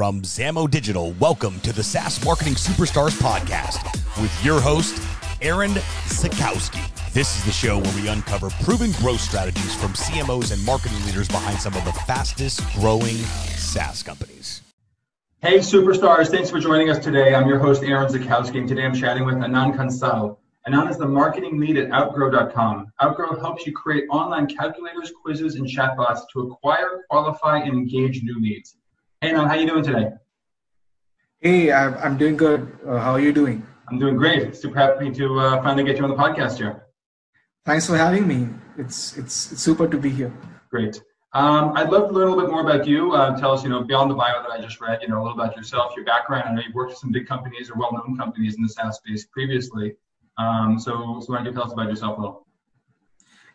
From Zamo Digital, welcome to the SaaS Marketing Superstars podcast with your host, Aaron Zakowski. This is the show where we uncover proven growth strategies from CMOs and marketing leaders behind some of the fastest growing SaaS companies. Hey, superstars. Thanks for joining us today. I'm your host, Aaron Zakowski, and today I'm chatting with Anand Kansal. Anand is the marketing lead at Outgrow.com. Outgrow helps you create online calculators, quizzes, and chatbots to acquire, qualify, and engage new leads. Hey, how you doing today? Hey, I'm I'm doing good. Uh, how are you doing? I'm doing great. Super happy to uh, finally get you on the podcast here. Thanks for having me. It's it's, it's super to be here. Great. Um, I'd love to learn a little bit more about you. Uh, tell us, you know, beyond the bio that I just read, you know, a little about yourself, your background. I know you've worked with some big companies or well-known companies in the SaaS space previously. Um, so, so why don't you tell us about yourself a little?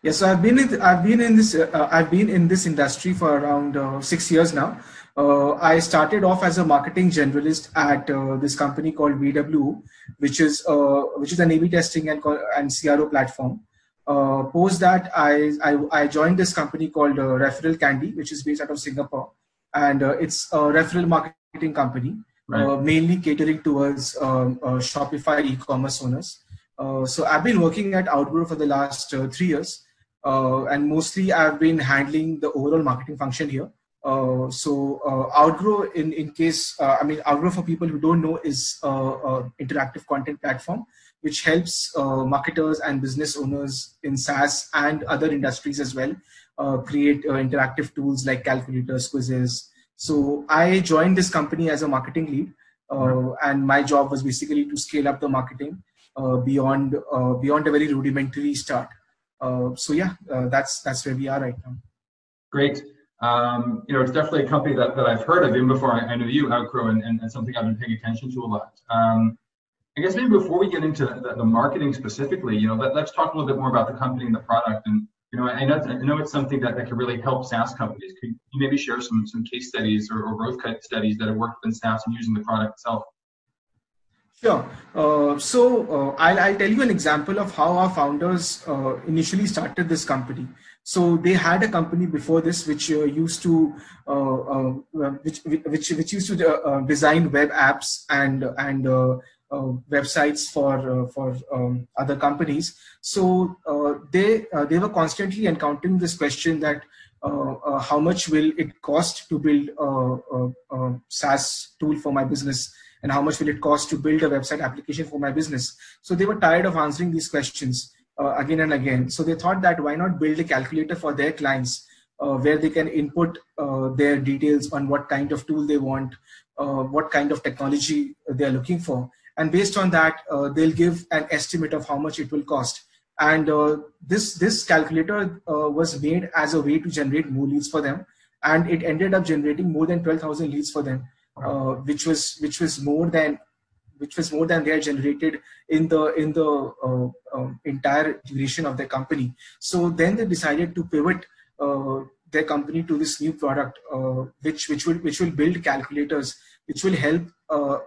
Yes, so I've been in, I've been in this uh, I've been in this industry for around uh, six years now. Uh, I started off as a marketing generalist at uh, this company called VWO, which is uh, which is an A/B testing and and CRO platform. Uh, post that, I, I, I joined this company called Referral Candy, which is based out of Singapore, and it's a referral marketing company, right. mainly catering towards um, Shopify e-commerce owners. so I've been working at Outgrow for the last three years. Uh, and mostly I've been handling the overall marketing function here. Uh, so uh, Outgrow, in in case uh, I mean Outgrow for people who don't know, is a, a interactive content platform which helps uh, marketers and business owners in SaaS and other industries as well uh, create interactive tools like calculators, quizzes. So I joined this company as a marketing lead, and my job was basically to scale up the marketing beyond beyond a very rudimentary start. so yeah, that's that's where we are right now. Great um, you know, it's definitely a company that, that I've heard of even before I, I knew you, Outgrow, and, and, and, something I've been paying attention to a lot. Um, I guess maybe before we get into the, the, marketing specifically, you know, let, us talk a little bit more about the company and the product. And, you know, I know, I know it's something that, that could really help SaaS companies. Could you maybe share some, some case studies or, or growth studies that have worked in SaaS and using the product itself? Sure. Uh, so uh, I'll, I'll, tell you an example of how our founders uh, initially started this company. So they had a company before this which uh, used to uh, uh, which, which which used to uh, uh, design web apps and and uh, websites for for um, other companies. So they they were constantly encountering this question that how much will it cost to build a, a, a SaaS tool for my business and how much will it cost to build a website application for my business so they were tired of answering these questions uh, again and again. So they thought that why not build a calculator for their clients uh, where they can input uh, their details on what kind of tool they want, uh, what kind of technology they're looking for. And based on that, uh, they'll give an estimate of how much it will cost. And uh, this, this calculator was made as a way to generate more leads for them. And it ended up generating more than 12,000 leads for them, which was which was more than which was more than they had generated in the in the uh, uh, entire duration of their company. So then they decided to pivot uh, their company to this new product, uh, which which will which will build calculators, which will help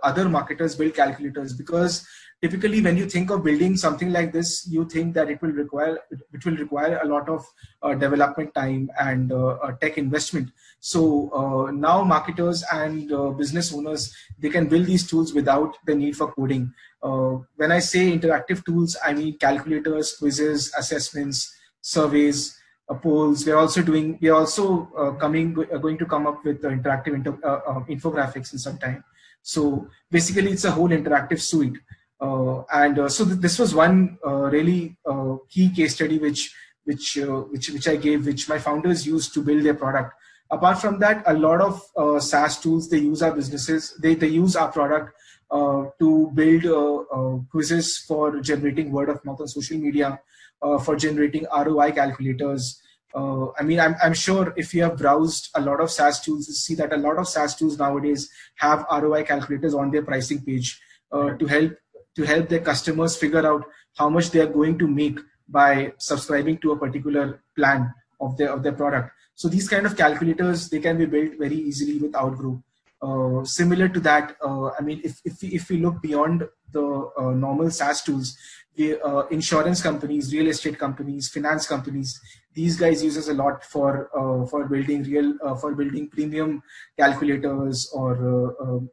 other marketers build calculators because typically when you think of building something like this you think that it will require it will require a lot of uh, development time and uh, tech investment so uh, now marketers and uh, business owners they can build these tools without the need for coding. Uh, when i say interactive tools i mean calculators quizzes assessments surveys uh, polls. We're also doing we're also coming going to come up with interactive infographics in some time. So basically it's a whole interactive suite. Uh, and uh, so th- this was one uh, really key case study which which which which I gave, which my founders used to build their product. Apart from that, a lot of SaaS tools they use our businesses. They they use our product uh, to build uh, uh, quizzes for generating word of mouth on social media, for generating ROI calculators. I mean, I'm, I'm sure if you have browsed a lot of SaaS tools, you see that a lot of SaaS tools nowadays have ROI calculators on their pricing page to help to help their customers figure out how much they are going to make by subscribing to a particular plan of their of their product. So these kind of calculators they can be built very easily with Outgrow. Uh, similar to that, uh, I mean, if if we, if we look beyond the uh, normal SaaS tools, the uh, insurance companies, real estate companies, finance companies, these guys use us a lot for uh, for building real uh, for building premium calculators or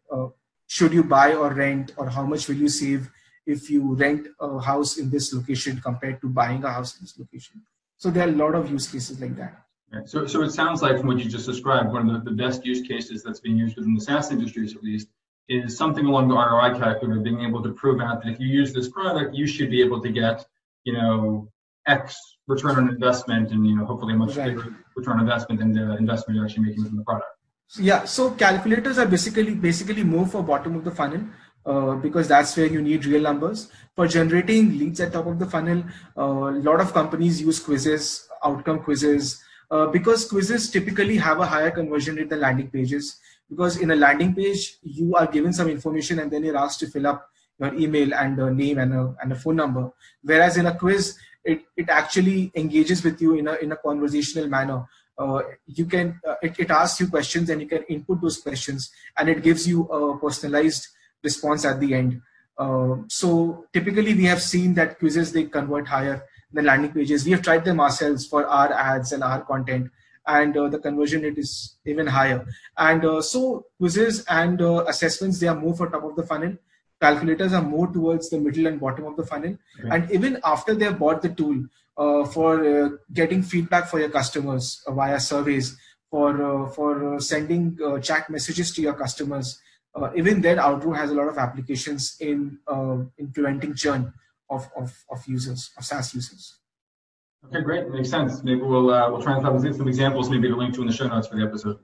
should you buy or rent or how much will you save if you rent a house in this location compared to buying a house in this location. So there are a lot of use cases like that. So, so it sounds like from what you just described, one of the, the best use cases that's being used within the SaaS industries, at least, is something along the ROI calculator, being able to prove out that if you use this product, you should be able to get, you know, X return on investment, and you know, hopefully a much right. bigger return on investment than the investment you're actually making within the product. Yeah. So calculators are basically basically more for bottom of the funnel. Uh, because that's where you need real numbers. For generating leads at top of the funnel, uh, a lot of companies use quizzes, outcome quizzes, uh, because quizzes typically have a higher conversion rate than landing pages. Because in a landing page, you are given some information and then you're asked to fill up your email and a name and a, and a phone number. Whereas in a quiz, it, it actually engages with you in a, in a conversational manner. Uh, you can uh, it, it asks you questions and you can input those questions and it gives you a personalized response at the end. Uh, so typically we have seen that quizzes, they convert higher than landing pages. We have tried them ourselves for our ads and our content and uh, the conversion rate is even higher. And uh, so quizzes and uh, assessments, they are more for top of the funnel. Calculators are more towards the middle and bottom of the funnel. Okay. And even after they have bought the tool uh, for uh, getting feedback for your customers via surveys, for, for sending chat messages to your customers, uh, even then Outgrow has a lot of applications in uh, in preventing churn of, of, of users, of SaaS users. Okay, great. Makes sense. Maybe we'll uh, we'll try and find some examples, maybe to link to in the show notes for the episode.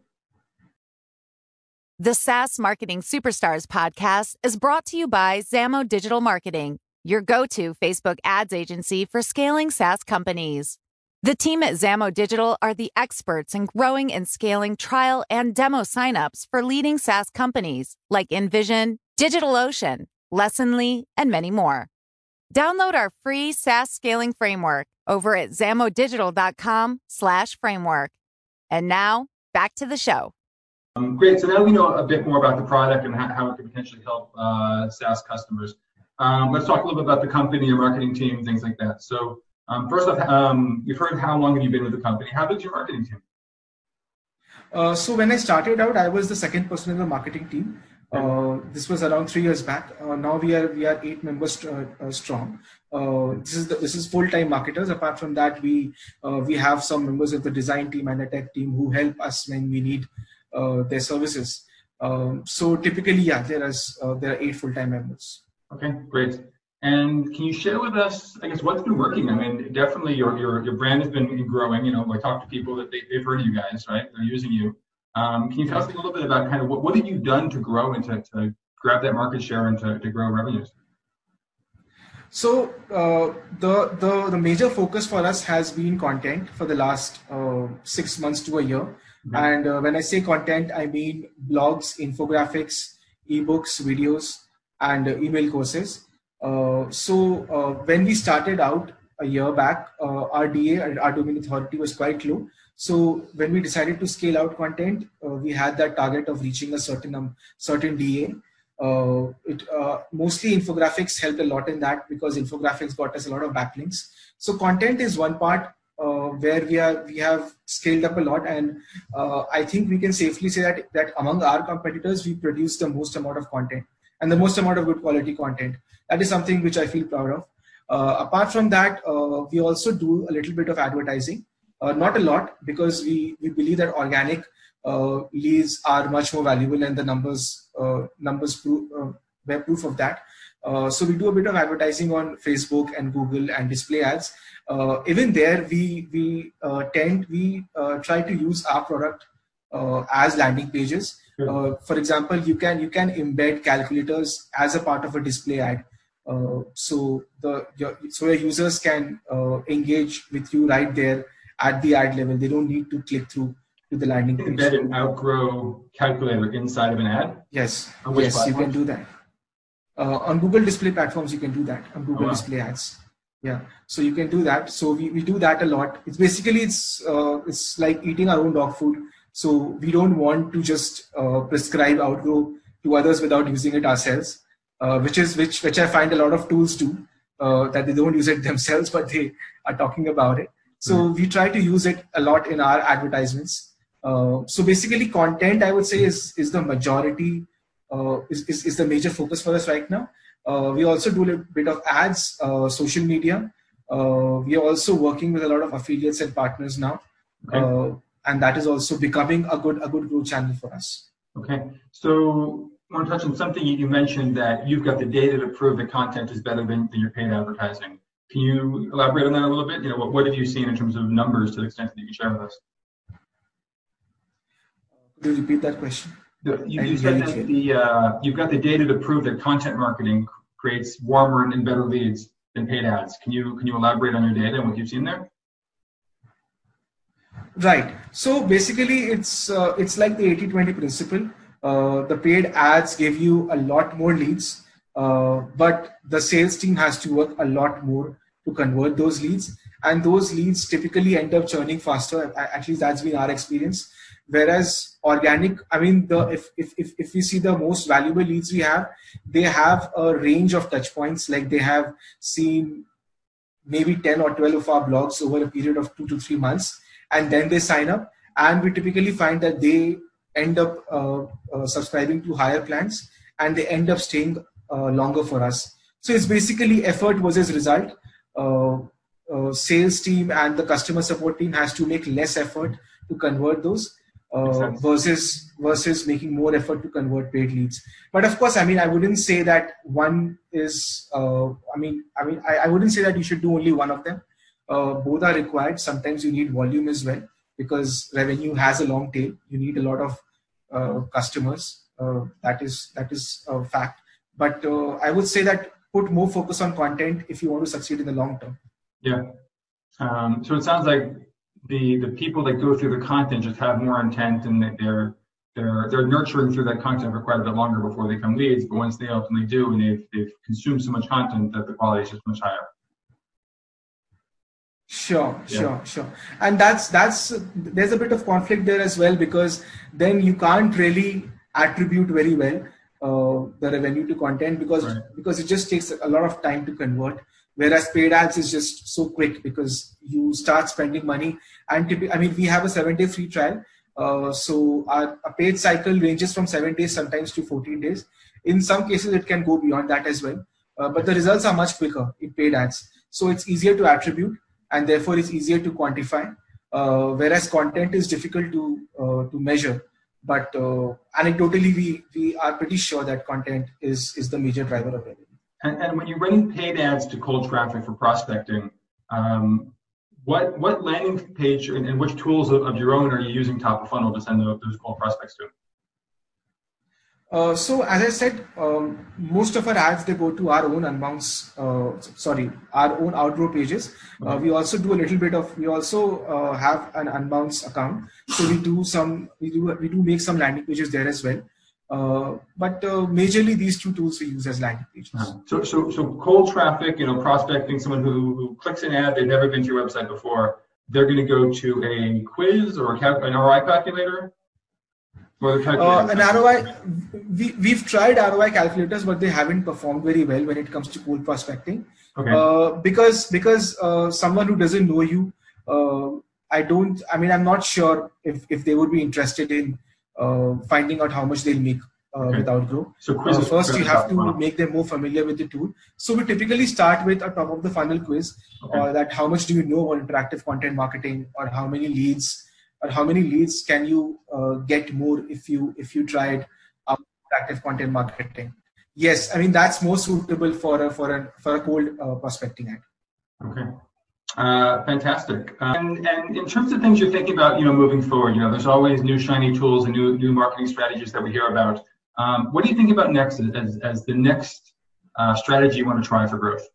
The SaaS Marketing Superstars podcast is brought to you by Zamo Digital Marketing, your go-to Facebook ads agency for scaling SaaS companies. The team at Zamo Digital are the experts in growing and scaling trial and demo signups for leading SaaS companies like InVision, DigitalOcean, Lessonly, and many more. Download our free SaaS scaling framework over at zamodigital.com slash framework. And now, back to the show. Um, great. So now we know a bit more about the product and how, it can potentially help uh, SaaS customers. Um, let's talk a little bit about the company, your marketing team, things like that. So um, first off, um, you've heard how long have you been with the company? How big's your marketing team? Uh, so when I started out, I was the second person in the marketing team. Uh, this was around three years back. Uh, now we are we are eight members uh, uh, strong. Uh, this is the, this is full time marketers. Apart from that, we we have some members of the design team and the tech team who help us when we need their services. Um, so typically, yeah, there is there are eight full time members. Okay, great. And can you share with us, I guess, what's been working? I mean, definitely your your, your brand has been growing. You know, I talk to people that they, they've heard of you guys, right? They're using you. Um, can you tell us a little bit about kind of what, what have you done to grow and to, to grab that market share and to, to grow revenues? So uh, the, the the major focus for us has been content for the last uh, six months to a year. Mm-hmm. And uh, when I say content, I mean blogs, infographics, ebooks, videos, and email courses. Uh, so uh, when we started out a year back, uh, our DA, our domain authority was quite low. So when we decided to scale out content, we had that target of reaching a certain um, certain DA. Uh, it uh, mostly infographics helped a lot in that because infographics got us a lot of backlinks so content is one part uh, where we are we have scaled up a lot and i think we can safely say that that among our competitors we produce the most amount of content and the most amount of good quality content that is something which I feel proud of. Uh, apart from that, uh, we also do a little bit of advertising, uh, not a lot because we, we believe that organic uh, leads are much more valuable and the numbers uh, numbers prove, uh, bear proof of that. so we do a bit of advertising on Facebook and Google and display ads. even there, we we tend we try to use our product as landing pages. for example, you can you can embed calculators as a part of a display ad. Uh, so the your, so your users can uh, engage with you right there at the ad level. They don't need to click through to the landing page. Embed an Outgrow calculator inside of an ad. Yes, yes, platforms? you can do that. Uh, on Google Display platforms, you can do that on Google oh, wow. Display Ads. Yeah, so you can do that. So we, we do that a lot. It's basically it's uh, it's like eating our own dog food. So we don't want to just uh, prescribe Outgrow to others without using it ourselves uh, which is which which I find a lot of tools do uh, that they don't use it themselves, but they are talking about it. So mm-hmm. we try to use it a lot in our advertisements. Uh, so basically, content I would say is is the majority, uh, is, is, is the major focus for us right now. Uh, we also do a bit of ads, uh, social media. Uh, we are also working with a lot of affiliates and partners now, okay. And that is also becoming a good a good growth channel for us. Okay, so I want to touch on something you mentioned that you've got the data to prove the content is better than, than your paid advertising. Can you elaborate on that a little bit? You know, what, what have you seen in terms of numbers to the extent that you can share with us? Could you repeat that question? The, you, you said that the uh, you've got the data to prove that content marketing creates warmer and better leads than paid ads. Can you can you elaborate on your data and what you've seen there? Right. So basically, it's uh, it's like the 80-20 principle. Uh, the paid ads give you a lot more leads, uh, but the sales team has to work a lot more to convert those leads, and those leads typically end up churning faster. At least that's been our experience. Whereas organic, I mean, the if if if, if we see the most valuable leads we have, they have a range of touch points. Like they have seen maybe 10 or 12 of our blogs over a period of two to three months and then they sign up. And we typically find that they end up uh, uh, subscribing to higher plans and they end up staying uh, longer for us. So it's basically effort versus result. Uh, uh, sales team and the customer support team has to make less effort to convert those uh, versus versus making more effort to convert paid leads. But of course i mean i wouldn't say that one is i mean i mean I, I wouldn't say that you should do only one of them uh, both are required. Sometimes you need volume as well because revenue has a long tail. You need a lot of uh, customers. Uh, that is that is a fact. But uh, I would say that put more focus on content if you want to succeed in the long term. Yeah. Um, so it sounds like the the people that go through the content just have more intent and they're they're they're nurturing through that content for quite a bit longer before they come leads. But once they ultimately do and they've they've consumed so much content that the quality is just much higher. Sure, yeah. sure, sure. And that's that's there's a bit of conflict there as well because then you can't really attribute very well uh, the revenue to content because right. because it just takes a lot of time to convert. Whereas paid ads is just so quick because you start spending money and I mean we have a seven day free trial. Uh, so our a paid cycle ranges from seven days sometimes to 14 days. In some cases it can go beyond that as well. Uh, but the results are much quicker in paid ads. So it's easier to attribute and therefore it's easier to quantify. Uh, whereas content is difficult to uh, to measure, but uh, anecdotally we we are pretty sure that content is is the major driver of revenue. And, and when you're running paid ads to cold traffic for prospecting, um, what what landing page and, and which tools of, of, your own are you using top of funnel to send those cold prospects to? Uh, so as I said, um, most of our ads they go to our own unbounce, uh, sorry, our own Outgrow pages. Uh, we also do a little bit of. We also uh, have an unbounce account, so we do some. We do we do make some landing pages there as well. Uh, but majorly these two tools we use as landing pages. Uh-huh. So so so cold traffic, you know, prospecting someone who who clicks an ad they've never been to your website before. They're going to go to a quiz or an ROI calculator uh, an ROI, we, we've tried ROI calculators, but they haven't performed very well when it comes to cold prospecting. Okay. Uh, because because uh, someone who doesn't know you, uh, I don't. I mean, I'm not sure if, if they would be interested in uh, finding out how much they'll make uh, okay. with Outgrow. So first, you have to make them more familiar with the tool. So we typically start with a top of the funnel quiz. Okay. that how much do you know about interactive content marketing, or how many leads or how many leads can you uh, get more if you if you tried active content marketing yes i mean that's more suitable for a for a for a cold uh, prospecting ad okay uh, fantastic. Uh, and, and in terms of things you're thinking about, you know, moving forward, you know, there's always new shiny tools and new new marketing strategies that we hear about. Um, what do you think about next as, as the next uh, strategy you want to try for growth?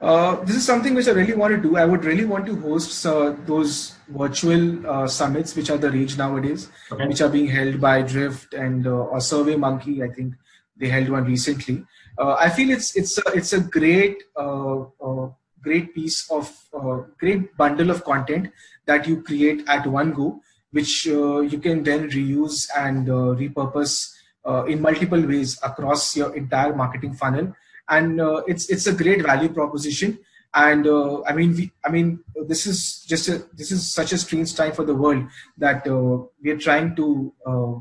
Uh, this is something which I really want to do. I would really want to host uh, those virtual uh, summits, which are the rage nowadays, okay. which are being held by Drift and uh, or Survey Monkey. I think they held one recently. Uh, I feel it's it's a, it's a great great piece of great bundle of content that you create at one go, which you can then reuse and repurpose in multiple ways across your entire marketing funnel and uh, it's it's a great value proposition and uh, I mean, we, I mean, this is just a, this is such a strange time for the world that uh, we are trying to uh,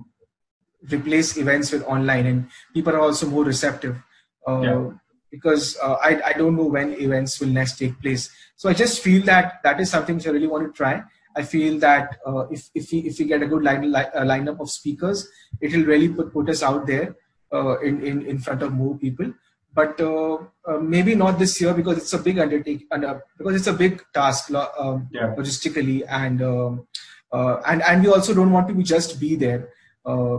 replace events with online, and people are also more receptive. Uh, yeah. Because uh, I, I don't know when events will next take place, so I just feel that that is something which I really want to try. I feel that uh, if if we if we get a good line, li- lineup of speakers, it will really put put us out there in in in front of more people but uh, uh, maybe not this year because it's a big undertaking and uh, because it's a big task um, yeah. logistically and um, and and we also don't want to be just be there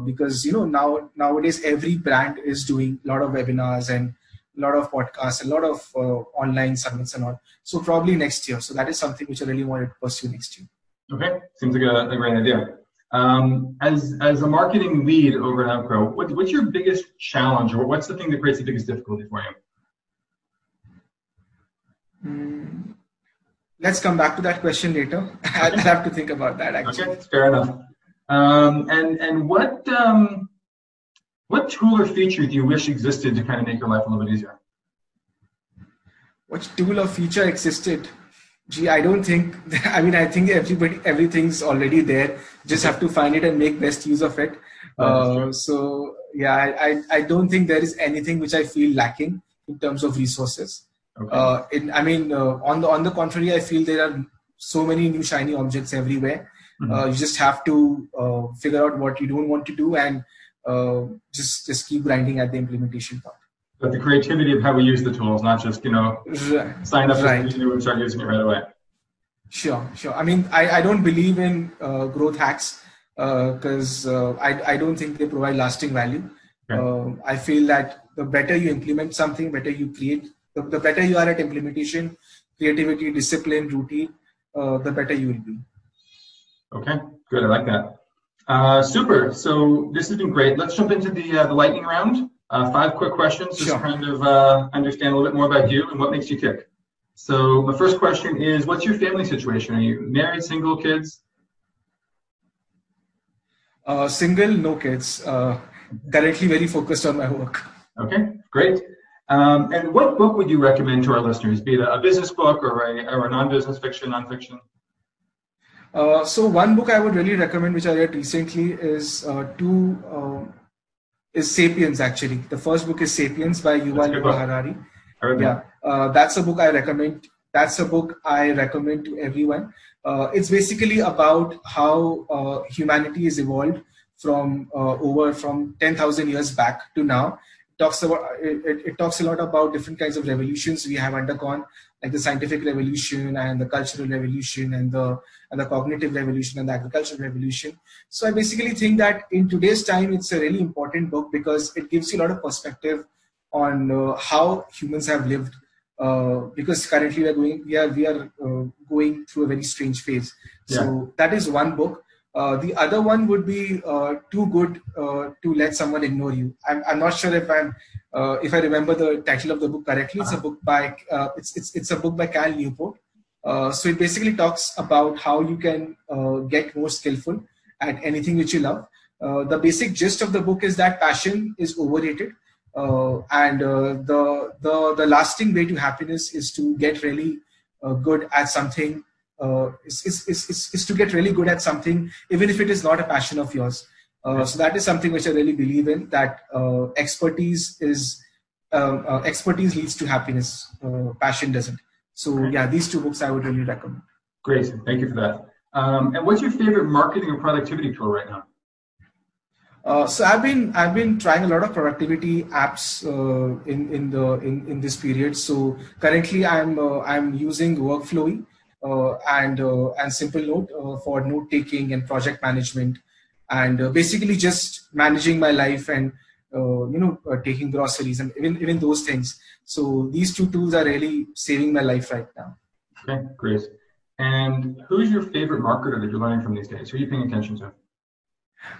because you know now nowadays every brand is doing a lot of webinars and a lot of podcasts, a lot of uh, online summits and all. So probably next year. So that is something which I really want to pursue next year. Okay, seems like a, a great idea. Um, as as a marketing lead over at Outgrow, what, what's your biggest challenge, or what's the thing that creates the biggest difficulty for you? Mm, let's come back to that question later. I'll have to think about that. Actually, okay, fair enough. Um, and and what um, what tool or feature do you wish existed to kind of make your life a little bit easier? What tool or feature existed? Gee, I don't think. I mean, I think everybody, everything's already there. Just have to find it and make best use of it. Uh, so yeah, I, I don't think there is anything which I feel lacking in terms of resources. Okay. Uh, in, I mean, uh, on the on the contrary, I feel there are so many new shiny objects everywhere. Mm-hmm. Uh, you just have to uh, figure out what you don't want to do and uh, just just keep grinding at the implementation part. But the creativity of how we use the tools, not just you know right. sign up right. and start using it right away. Sure, sure. I mean, I, I don't believe in uh, growth hacks because uh, uh, I, I don't think they provide lasting value. Okay. Um, I feel that the better you implement something, better you create, the, the better you are at implementation, creativity, discipline, routine, uh, the better you will be. Okay, good. I like that. Uh, super. So this has been great. Let's jump into the uh, the lightning round. Uh, five quick questions, just sure. kind of uh, understand a little bit more about you and what makes you tick. So my first question is, what's your family situation? Are you married, single, kids? Uh, single, no kids. Uh, currently very focused on my work. Okay, great. Um, and what book would you recommend to our listeners, be it a business book or a, or a non-business fiction, nonfiction? Uh, so one book I would really recommend, which I read recently, is uh, two uh, is *Sapiens*. Actually, the first book is *Sapiens* by Yuval Noah Harari. Yeah, uh, that's a book I recommend. That's a book I recommend to everyone. Uh, it's basically about how uh, humanity has evolved from over from ten thousand years back to now. It talks about it, it talks a lot about different kinds of revolutions we have undergone like the scientific revolution and the cultural revolution and the and the cognitive revolution and the agricultural revolution. So I basically think that in today's time, it's a really important book because it gives you a lot of perspective on uh, how humans have lived. Uh, because currently we are going we are we are uh, going through a very strange phase. Yeah. So that is one book. Uh, the other one would be uh, too good uh, to let someone ignore you. I'm, I'm not sure if I'm uh, if I remember the title of the book correctly. It's a book by uh, it's, it's it's a book by Cal Newport. so it basically talks about how you can get more skillful at anything which you love. the basic gist of the book is that passion is overrated, and the the the lasting way to happiness is to get really good at something uh, is, is, is, is, to get really good at something, even if it is not a passion of yours. Uh, so that is something which I really believe in. That uh, expertise is um, uh, expertise leads to happiness. Uh, passion doesn't. So yeah, these two books I would really recommend. Great, thank you for that. Um, and what's your favorite marketing or productivity tool right now? Uh, so I've been I've been trying a lot of productivity apps uh, in in the in, in this period. So currently I'm uh, I'm using Workflowy, and uh, and Simplenote uh, for note taking and project management and basically just managing my life and you know taking groceries and even even those things. So these two tools are really saving my life right now. Okay great. And who's your favorite marketer that you're learning from these days? Who are you paying attention to?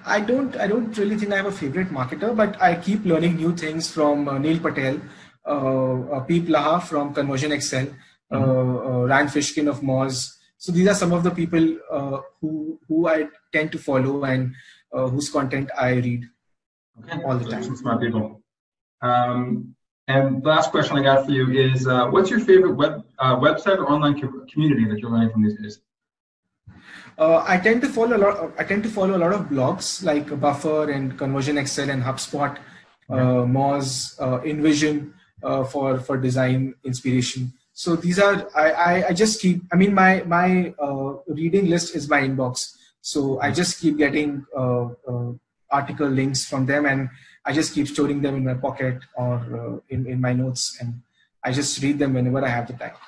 I don't. I don't really think I have a favorite marketer, but I keep learning new things from uh, Neil Patel, uh, uh, Peep Laja from ConversionXL, mm-hmm. Uh, uh, Rand Fishkin of Moz. So these are some of the people uh, who who I tend to follow and whose content I read okay. all the time. Smart people. Um, And last question I got for you is, uh, what's your favorite web uh, website or online co- community that you're learning from these days? Uh, I tend to follow a lot. I tend to follow a lot of blogs like Buffer and ConversionXL and HubSpot, uh, Moz, uh, InVision uh, for for design inspiration. So these are I, I, I just keep. I mean my my uh, reading list is my inbox. So I just keep getting uh, uh, article links from them, and I just keep storing them in my pocket or uh, in in my notes, and I just read them whenever I have the time.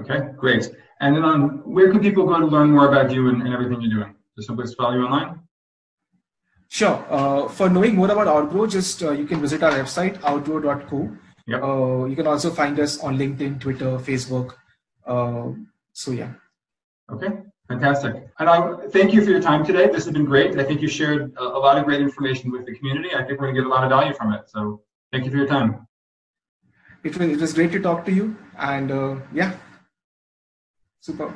Okay, great. And then on where can people go to learn more about you and, and everything you're doing? Just simply follow you online. Sure. Uh, for knowing more about Outgrow, just uh, you can visit our website outgrow.co. Yep. Uh, you can also find us on LinkedIn, Twitter, Facebook. Uh, so yeah. Okay, fantastic. And I thank you for your time today. This has been great. I think you shared a, a lot of great information with the community. I think we're gonna get a lot of value from it. So thank you for your time. It was it was great to talk to you, and uh, yeah, super.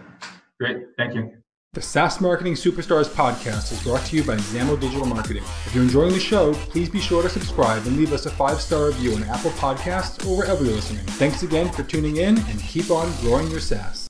Great, thank you. The SaaS Marketing Superstars podcast is brought to you by Zamo Digital Marketing. If you're enjoying the show, please be sure to subscribe and leave us a five star review on Apple Podcasts or wherever you're listening. Thanks again for tuning in and keep on growing your SaaS.